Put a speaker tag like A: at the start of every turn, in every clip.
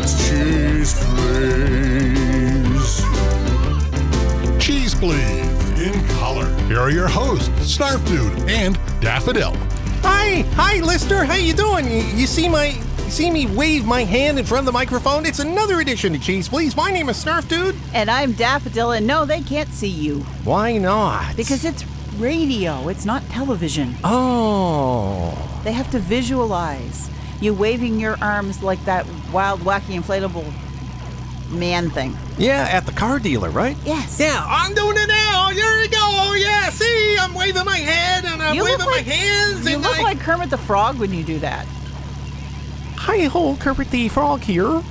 A: Yeah, it's cheese, please.
B: Cheese Please in color. Here are your hosts, Snarf Dude and Daffodil.
C: Hi, hi, Lister. How you doing? You, you see my, see me wave my hand in front of the microphone? It's another edition of Cheese Please. My name is Snarf Dude.
D: And I'm Daffodil, and no, they can't see you
C: Why not?
D: because it's radio, it's not television.
C: oh,
D: They have to visualize you waving your arms like that wild, wacky, inflatable man thing.
C: yeah, at the car dealer, right?
D: Yes.
C: Yeah, I'm doing it now. Here we go. Oh yeah, see, I'm waving my head and I'm
D: You
C: waving
D: look
C: my hands.
D: You
C: and
D: look
C: I-
D: like Kermit the Frog when you do that.
C: Hi ho, Kermit the Frog here.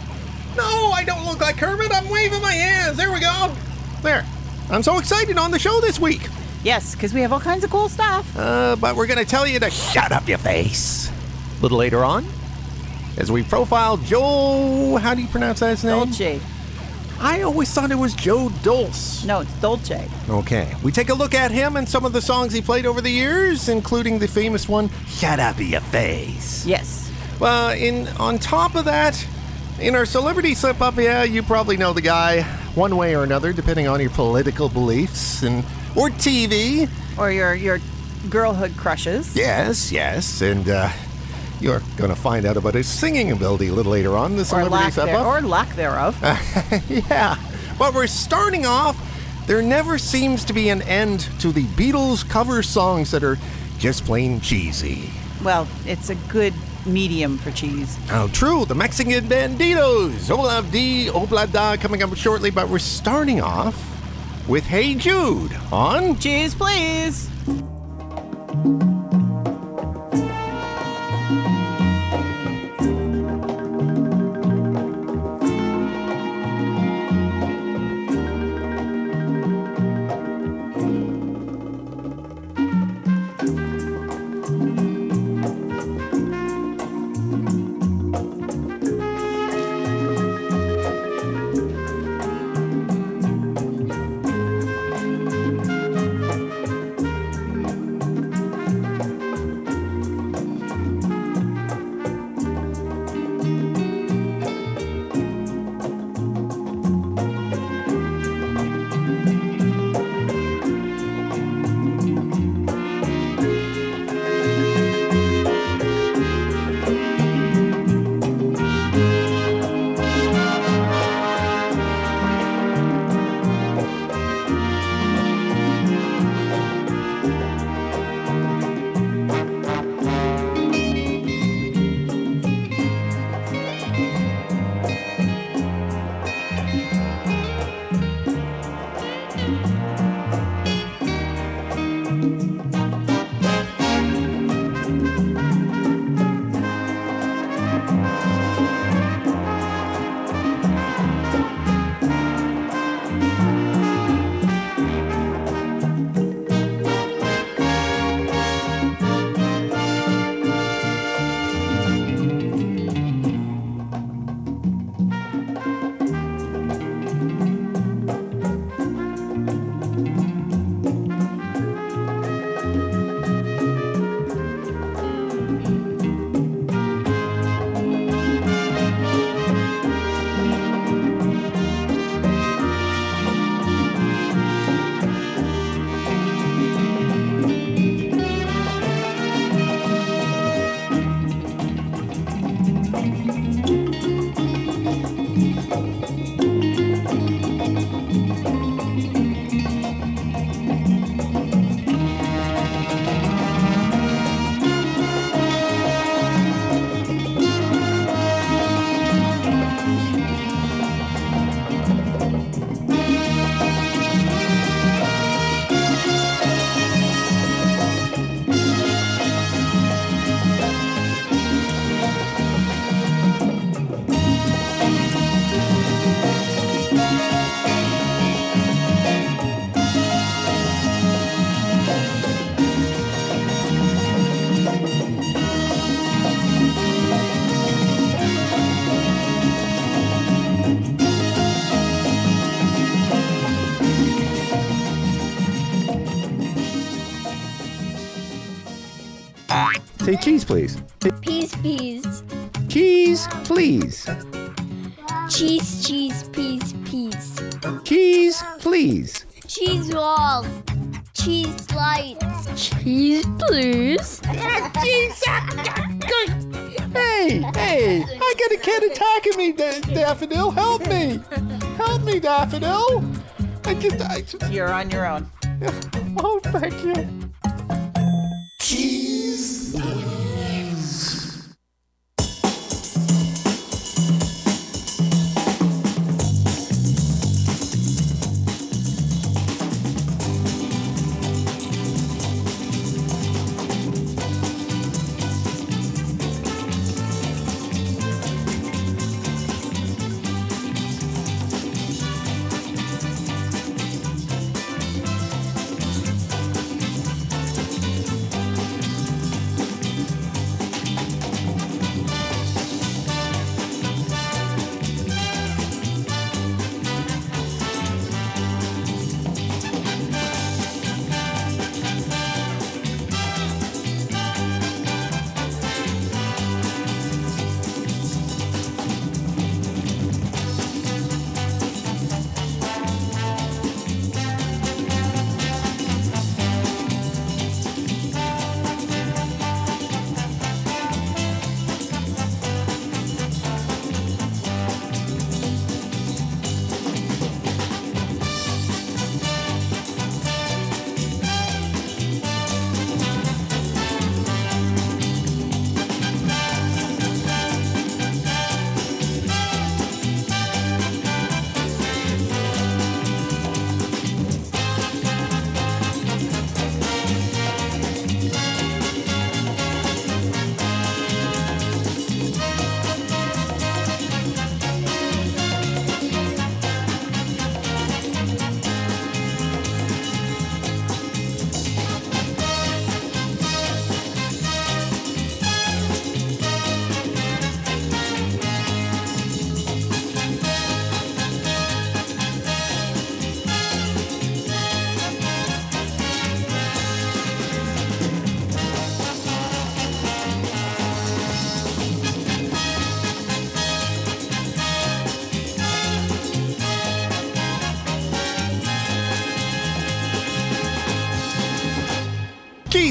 C: No, I don't look like Kermit. I'm waving my hands. There we go. There. I'm so excited on the show this week.
D: Yes, because we have all kinds of cool stuff.
C: Uh, but we're going to tell you to shut up your face. A little later on, as we profile Joe. How do you pronounce that name?
D: Dolce.
C: I always thought it was Joe Dulce.
D: No, it's Dolce.
C: Okay. We take a look at him and some of the songs he played over the years, including the famous one, Shut Up Your Face.
D: Yes.
C: Well, in on top of that, in our celebrity slip up, yeah, you probably know the guy one way or another, depending on your political beliefs and or TV.
D: Or your your girlhood crushes.
C: Yes, yes, and uh, you're going to find out about his singing ability a little later on. The
D: Or
C: celebrity
D: there,
C: up.
D: or lack thereof.
C: yeah, but we're starting off. There never seems to be an end to the Beatles cover songs that are just plain cheesy.
D: well, it's a good medium for cheese.
C: Oh, true. The Mexican Banditos. Ob-La-Di, Ob-La-Da coming up shortly, but we're starting off with Hey Jude on.
D: Cheese, please.
C: Say cheese, please. Say
E: Peas, peas.
C: cheese, please.
E: Cheese, cheese, peas, peas.
C: Cheese, please.
E: Cheese rolls. Cheese slides. Cheese, please. Cheese.
C: hey, hey, I got a cat attacking me, Da- Daffodil. Help me. Help me, Daffodil. I just, I just,
D: You're on your own.
C: oh, thank you. Cheese,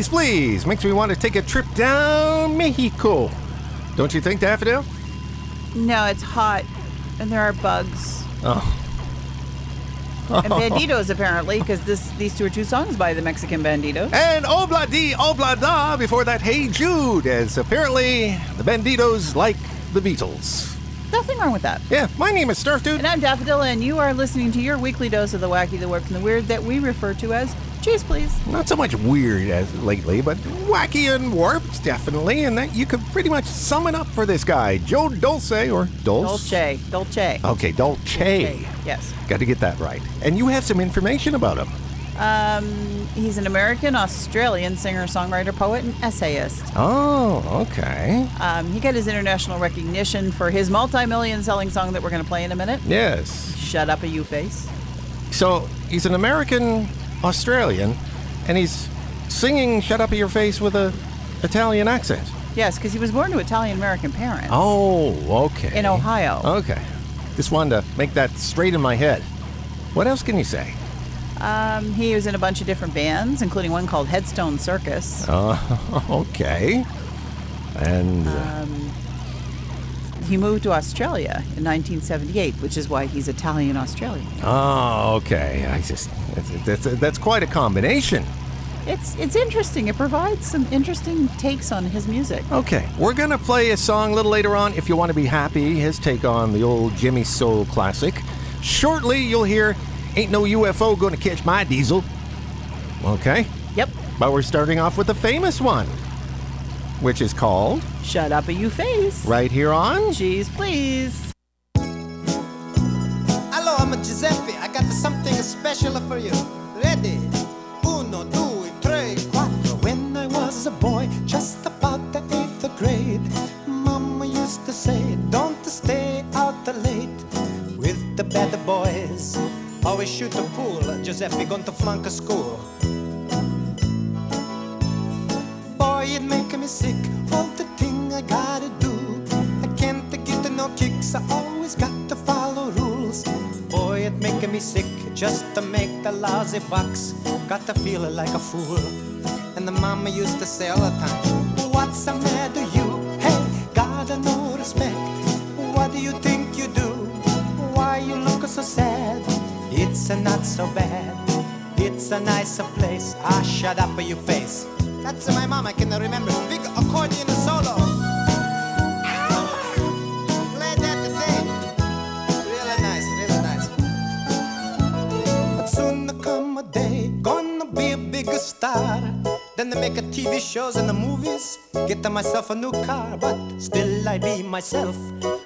C: please. Makes me want to take a trip down Mexico. Don't you think, Daffodil?
D: No, it's hot, and there are bugs.
C: Oh.
D: And banditos, apparently, because this these two are two songs by the Mexican Banditos.
C: And oh obla di obla oh da before that, Hey Jude, as apparently the Banditos like the Beatles.
D: Nothing wrong with that.
C: Yeah, my name is Snarf Dude.
D: And I'm Daffodil, and you are listening to your weekly dose of the wacky, the warped, and the weird that we refer to as Cheese, please.
C: Not so much weird as lately, but wacky and warped, definitely. And that you could pretty much sum it up for this guy, Joe Dulce or Dulce.
D: Dolce. Dolce.
C: Okay, Dolce.
D: Yes.
C: Got to get that right. And you have some information about him.
D: Um, he's an American Australian singer, songwriter, poet, and essayist.
C: Oh, okay.
D: Um, he got his international recognition for his multi-million selling song that we're going to play in a minute.
C: Yes.
D: Shut up, a you face.
C: So he's an American Australian, and he's singing "Shut Up in Your Face" with a Italian accent.
D: Yes, because he was born to Italian American parents.
C: Oh, okay.
D: In Ohio.
C: Okay. Just wanted to make that straight in my head. What else can you say?
D: Um, he was in a bunch of different bands, including one called Headstone Circus.
C: Uh, okay. And uh,
D: Um, he moved to Australia in 1978, which is why he's Italian Australian.
C: oh, okay. I just that's, that's that's quite a combination.
D: It's it's interesting. It provides some interesting takes on his music.
C: Okay, we're gonna play a song a little later on. If you want to be happy, his take on the old Jimmy Soul classic. Shortly, you'll hear "Ain't No UFO Gonna Catch My Diesel." Okay,
D: Yep.
C: but we're starting off with a famous one, which is called
D: Shut up, a you face.
C: right here on.
D: Cheese, please.
F: Hello, I'm a Giuseppe. I got something special for you. Ready? Uno, due, tre, quattro. When I was a boy, just about the eighth grade, Mama used to say, Don't stay out late with the bad boys. Always shoot the pool. Giuseppe going to flunk a school. Boy, it make making me sick. All the thing I gotta do. I can't get no kicks. I always got to follow rules. Boy, it making me sick just to make the lousy bucks. Got to feel like a fool. And the mama used to say all the time, What's the matter, you? Hey, gotta no respect. What do you think you do? Why you look so sad? It's a not so bad. It's a nicer place. Ah, shut up, your face. That's my mama can remember. Big accordion solo. TV shows and the movies. Get to myself a new car, but still I be myself.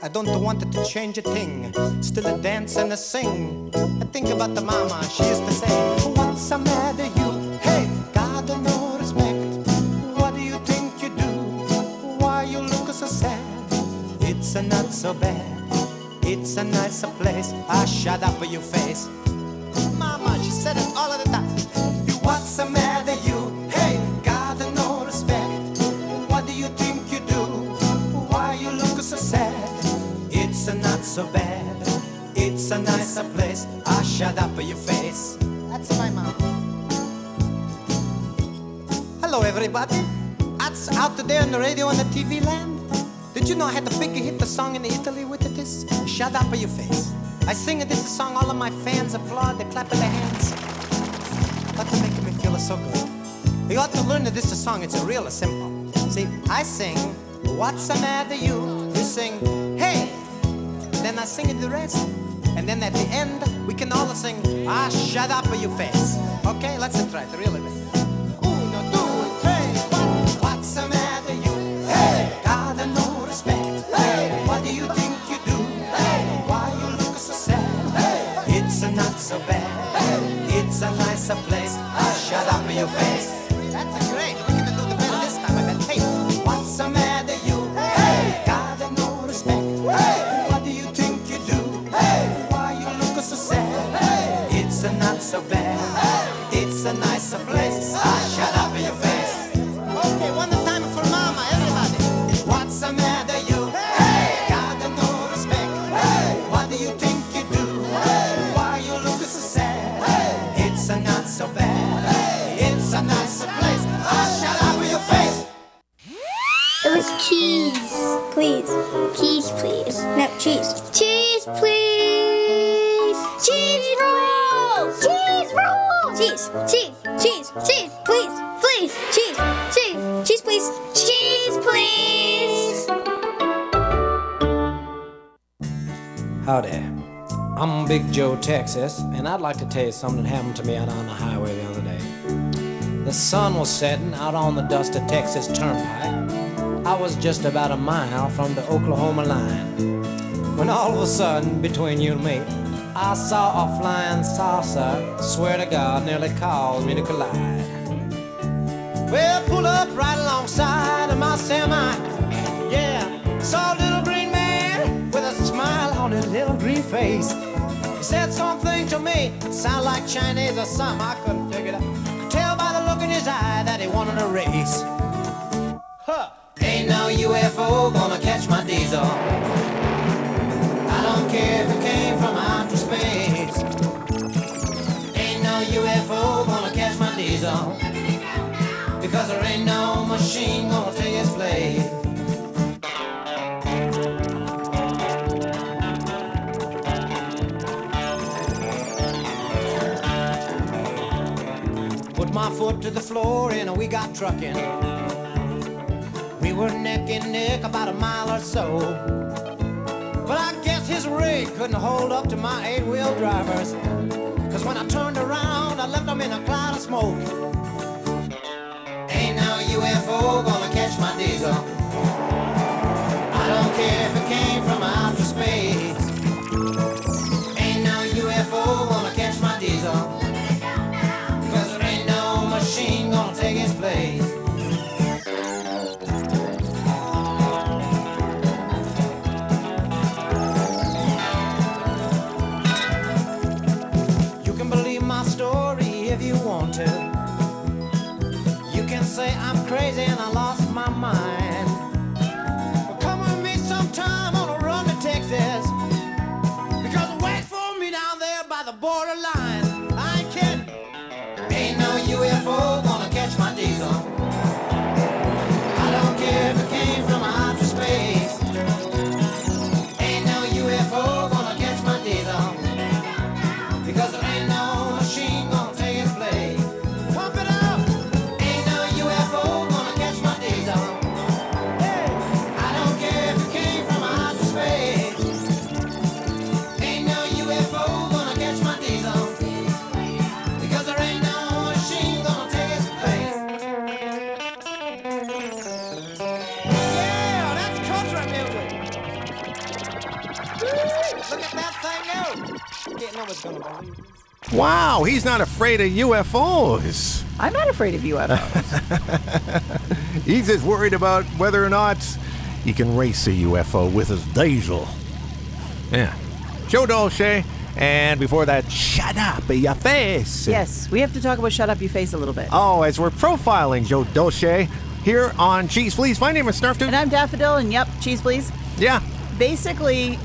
F: I don't want it to change a thing. Still a dance and a sing. I think about the mama, she used to say, What's the matter, you? Hey, God, no respect. What do you think you do? Why you look so sad? It's a not so bad. It's a nicer place. I shut up, for your face. Mama, she said it all of the time. What's the matter, so bad. It's a nicer place. I shut up, your face. That's my mom. Hello, everybody. That's out there on the radio and the TV land. Did you know I had the big hit the song in Italy with this? Shut up, your face. I sing this song, all of my fans applaud, they clap their hands. That's making me feel so good. You ought to learn that this song, it's a real simple. See, I sing, What's the matter, you? You sing! Then I sing the rest. And then at the end, we can all sing, Ah, shut up, you face. Okay, let's try it, really. Uno, due, tre, quattro. What's the matter, you? Hey! God, no respect. Hey! What do you think you do? Hey! Why you look so sad? Hey! It's not so bad. Hey, It's a nicer place. Ah, shut up, your face.
G: Joe, Texas, and I'd like to tell you something that happened to me out on the highway the other day. The sun was setting out on the dusty Texas Turnpike. I was just about a mile from the Oklahoma line. When all of a sudden, between you and me, I saw a flying saucer, swear to God, nearly caused me to collide.
F: Well, pull up right alongside of my semi. Yeah, saw a little green man with a smile on his little green face. He said something to me, sound like Chinese or something. I couldn't figure it out. Could tell by the look in his eye that he wanted a race. Huh. Ain't no UFO gonna catch my diesel. I don't care if it came from outer space. Ain't no UFO gonna catch my diesel. Because there ain't no machine gonna take its place. Foot to the floor and we got trucking. We were neck and neck about a mile or so. But I guess his rig couldn't hold up to my eight wheel drivers. Cause when I turned around, I left them in a cloud of smoke. Ain't no UFO gonna catch my diesel. I don't care if it came
C: not afraid of UFOs.
D: I'm not afraid of UFOs.
C: He's just worried about whether or not he can race a UFO with his diesel. Yeah. Joe Dolce, and before that, shut up, your face.
D: yes, we have to talk about Shut Up You Face a little bit.
C: Oh, as we're profiling Joe Dolce here on Cheese Please. My name is Snarf.
D: And I'm Daffodil, and yep, cheese please.
C: Yeah.
D: Basically,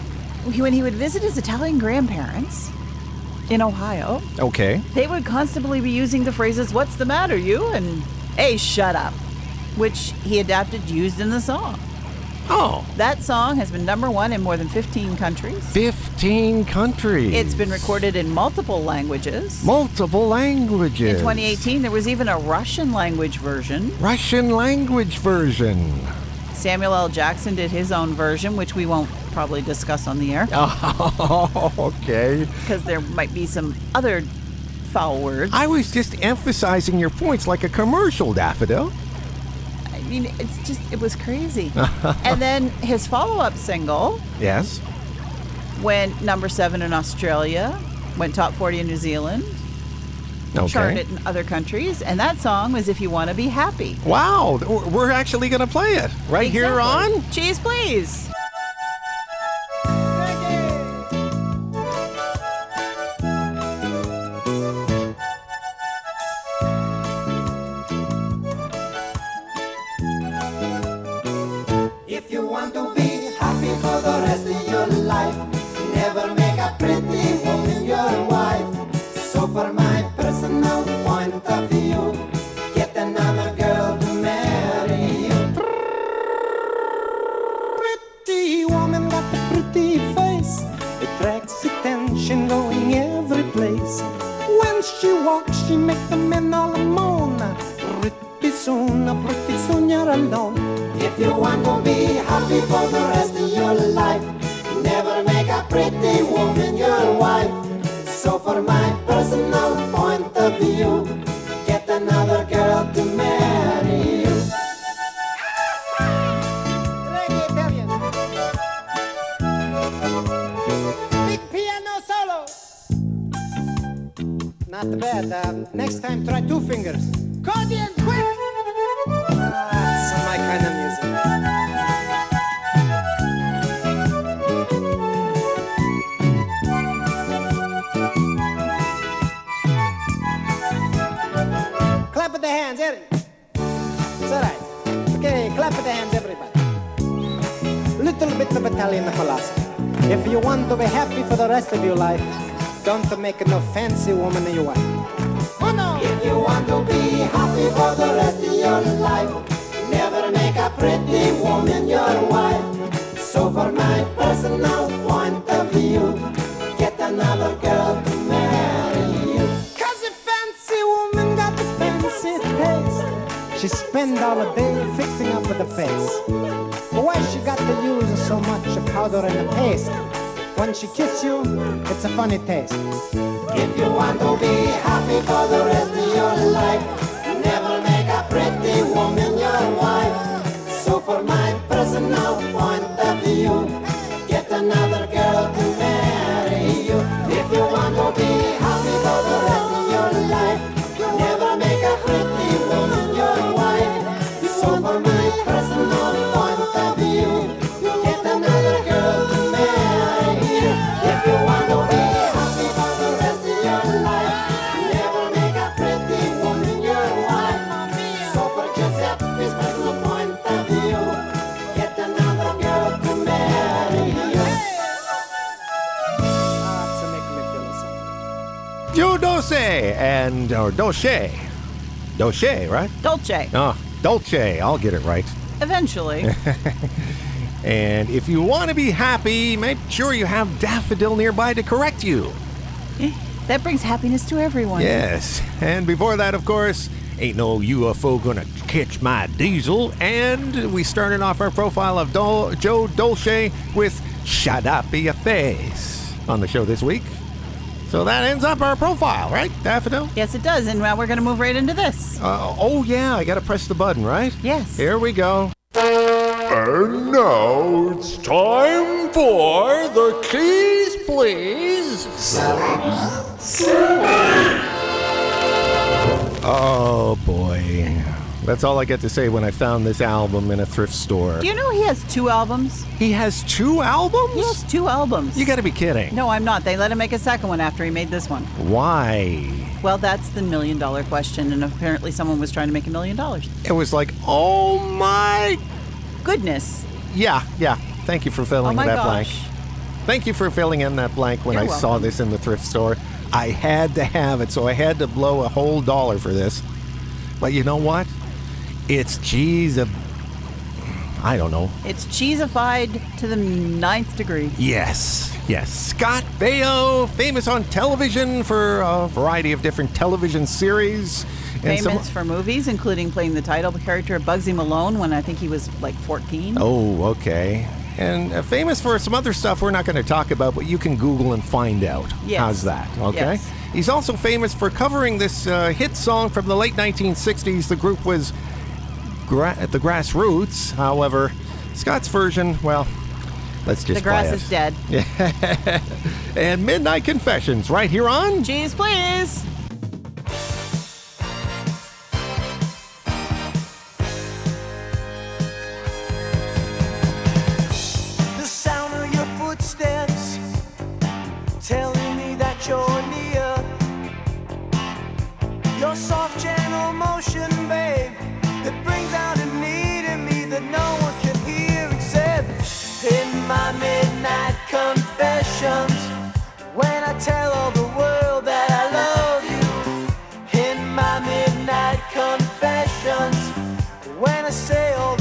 D: when he would visit his Italian grandparents in Ohio,
C: Okay.
D: they would constantly be using the phrases, What's the matter, you? and Hey, shut up, which he adapted, used in the song.
C: Oh,
D: That song has been number one in more than 15 countries.
C: 15 countries.
D: It's been recorded in multiple languages.
C: multiple languages.
D: In 2018, there was even a Russian language version.
C: Russian language version.
D: Samuel L. Jackson did his own version, which we won't probably discuss on the air
C: Oh, okay.
D: because there might be some other foul words.
C: I was just emphasizing your points like a commercial, Daffodil.
D: I mean, it's just, it was crazy. and then his follow up single
C: Yes.
D: went number seven in Australia, went top 40 in New Zealand,
C: Okay.
D: charted in other countries, and that song was If You Want to Be Happy.
C: Wow, we're actually going to play it right here on.
D: Cheese, please.
F: For the rest of your life, don't make no fancy woman your wife. Oh no! If you want to be happy for the rest of your life, never make a pretty woman your wife. So for my personal point of view, get another girl to marry you. Cause a fancy woman got the fancy taste. She spend all the day fixing up with the face. Why she got to use so much powder and paste? When she kiss you, it's a funny taste. If you want to be happy for the rest of your life, never make a pretty woman your wife. So for my personal point of view, get another
C: and or Dolce. Dolce, right?
D: Dolce.
C: Oh, Dolce. I'll get it right.
D: Eventually.
C: And if you want to be happy, make sure you have Daffodil nearby to correct you.
D: Eh, that brings happiness to everyone.
C: Yes. And before that, of course, ain't no UFO gonna catch my diesel. And we started off our profile of Dol- Joe Dolce with Shut Up Your Face on the show this week. So that ends up our profile, right, Daffodil?
D: Yes, it does. And now we're going to move right into this.
C: Uh, oh, yeah, I gotta press the button, right?
D: Yes.
C: Here we go.
A: And now it's time for the keys, please.
C: Oh, boy. That's all I get to say when I found this album in a thrift store.
D: Do you know he has two albums?
C: He has two albums?
D: He has two albums.
C: You gotta be kidding.
D: No, I'm not. They let him make a second one after he made this one.
C: Why?
D: Well, that's the million dollar question, and apparently someone was trying to make a million dollars.
C: It was like, oh my.
D: Goodness.
C: Yeah, yeah. Thank you for filling
D: Oh my
C: that
D: gosh.
C: blank. Thank you for filling in that blank when
D: You're
C: I saw this in the thrift store. I had to have it, so I had to blow a whole dollar for this. But you know what? It's cheese of. I don't know.
D: It's cheesified to the ninth degree.
C: Yes, yes. Scott Baio, famous on television for a variety of different television series. and some-
D: Famous for movies, including playing the title character of Bugsy Malone when I think he was like 14.
C: Oh, okay. And uh, famous for some other stuff we're not going to talk about, but you can Google and find out.
D: Yes.
C: How's that? Okay.
D: Yes.
C: He's also famous for covering this uh, hit song from the late 1960s. The group was gra- at the Grassroots. However, Scott's version, well, let's just
D: the grass is dead.
C: And Midnight Confessions, right here on.
D: Cheese, please.
F: Midnight confessions. When I say all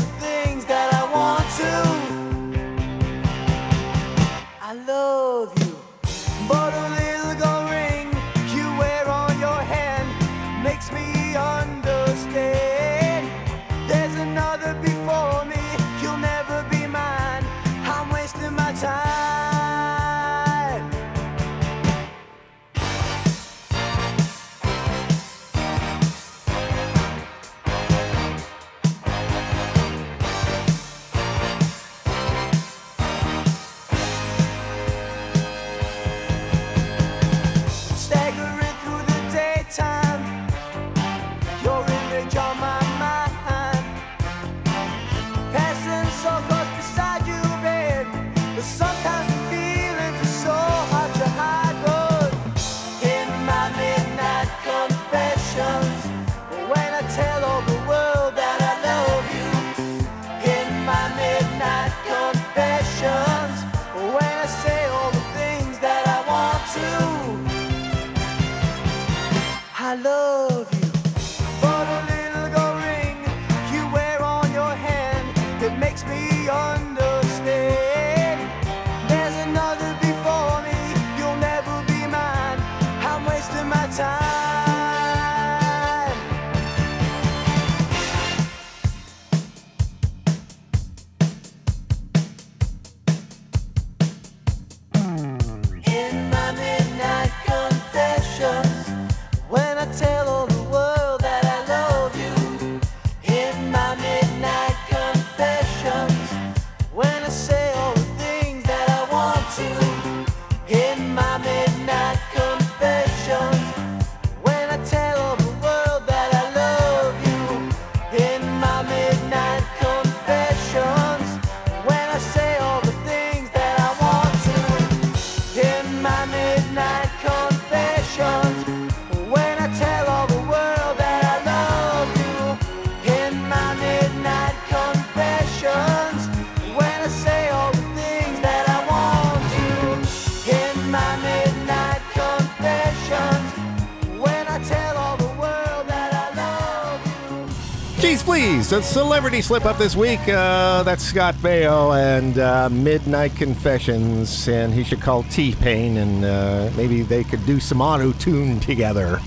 C: Please, a celebrity slip up this week. Uh, that's Scott Baio and uh, Midnight Confessions, and he should call T Pain, and uh, maybe they could do some auto tune together.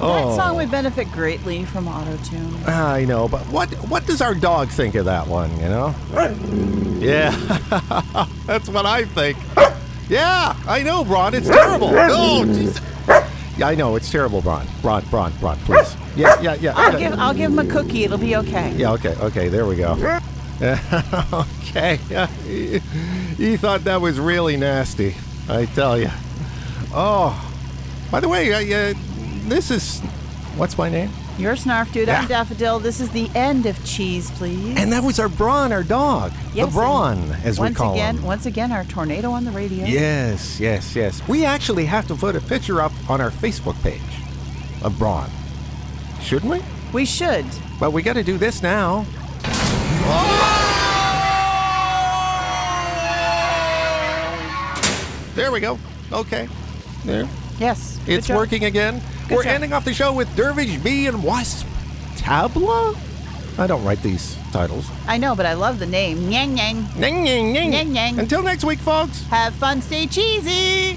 D: That song would benefit greatly from auto tune.
C: I know, but what what does our dog think of that one? You know? Yeah, that's what I think. Yeah, I know, Braun. It's terrible. Oh. I know it's terrible, Braun. Braun, Braun, Braun, please. Yeah, yeah, yeah.
D: I'll give I'll give him a cookie. It'll be okay.
C: Yeah, okay, okay, there we go. okay, he, he thought that was really nasty, I tell you. Oh, by the way, I, uh, this is, what's my name?
D: You're Snarf Dude.
C: Yeah.
D: I'm Daffodil. This is the end of Cheese, please.
C: And that was our Braun, our dog.
D: Yes,
C: the Braun,
D: and
C: as we call
D: again,
C: him.
D: Once again, our tornado on the radio.
C: Yes, yes, yes. We actually have to put a picture up on our Facebook page of Braun. Shouldn't we?
D: We should.
C: But we got to do this now. There we go. Okay. There.
D: Yes.
C: It's working again.
D: Good
C: We're
D: job.
C: ending off the show with Dervish Bee and Wasp. Tabla? I don't write these titles.
D: I know, but I love the name. Yang Yang.
C: Ning, ning, ning.
D: Ning, ning.
C: Until next week, folks.
D: Have fun, stay cheesy.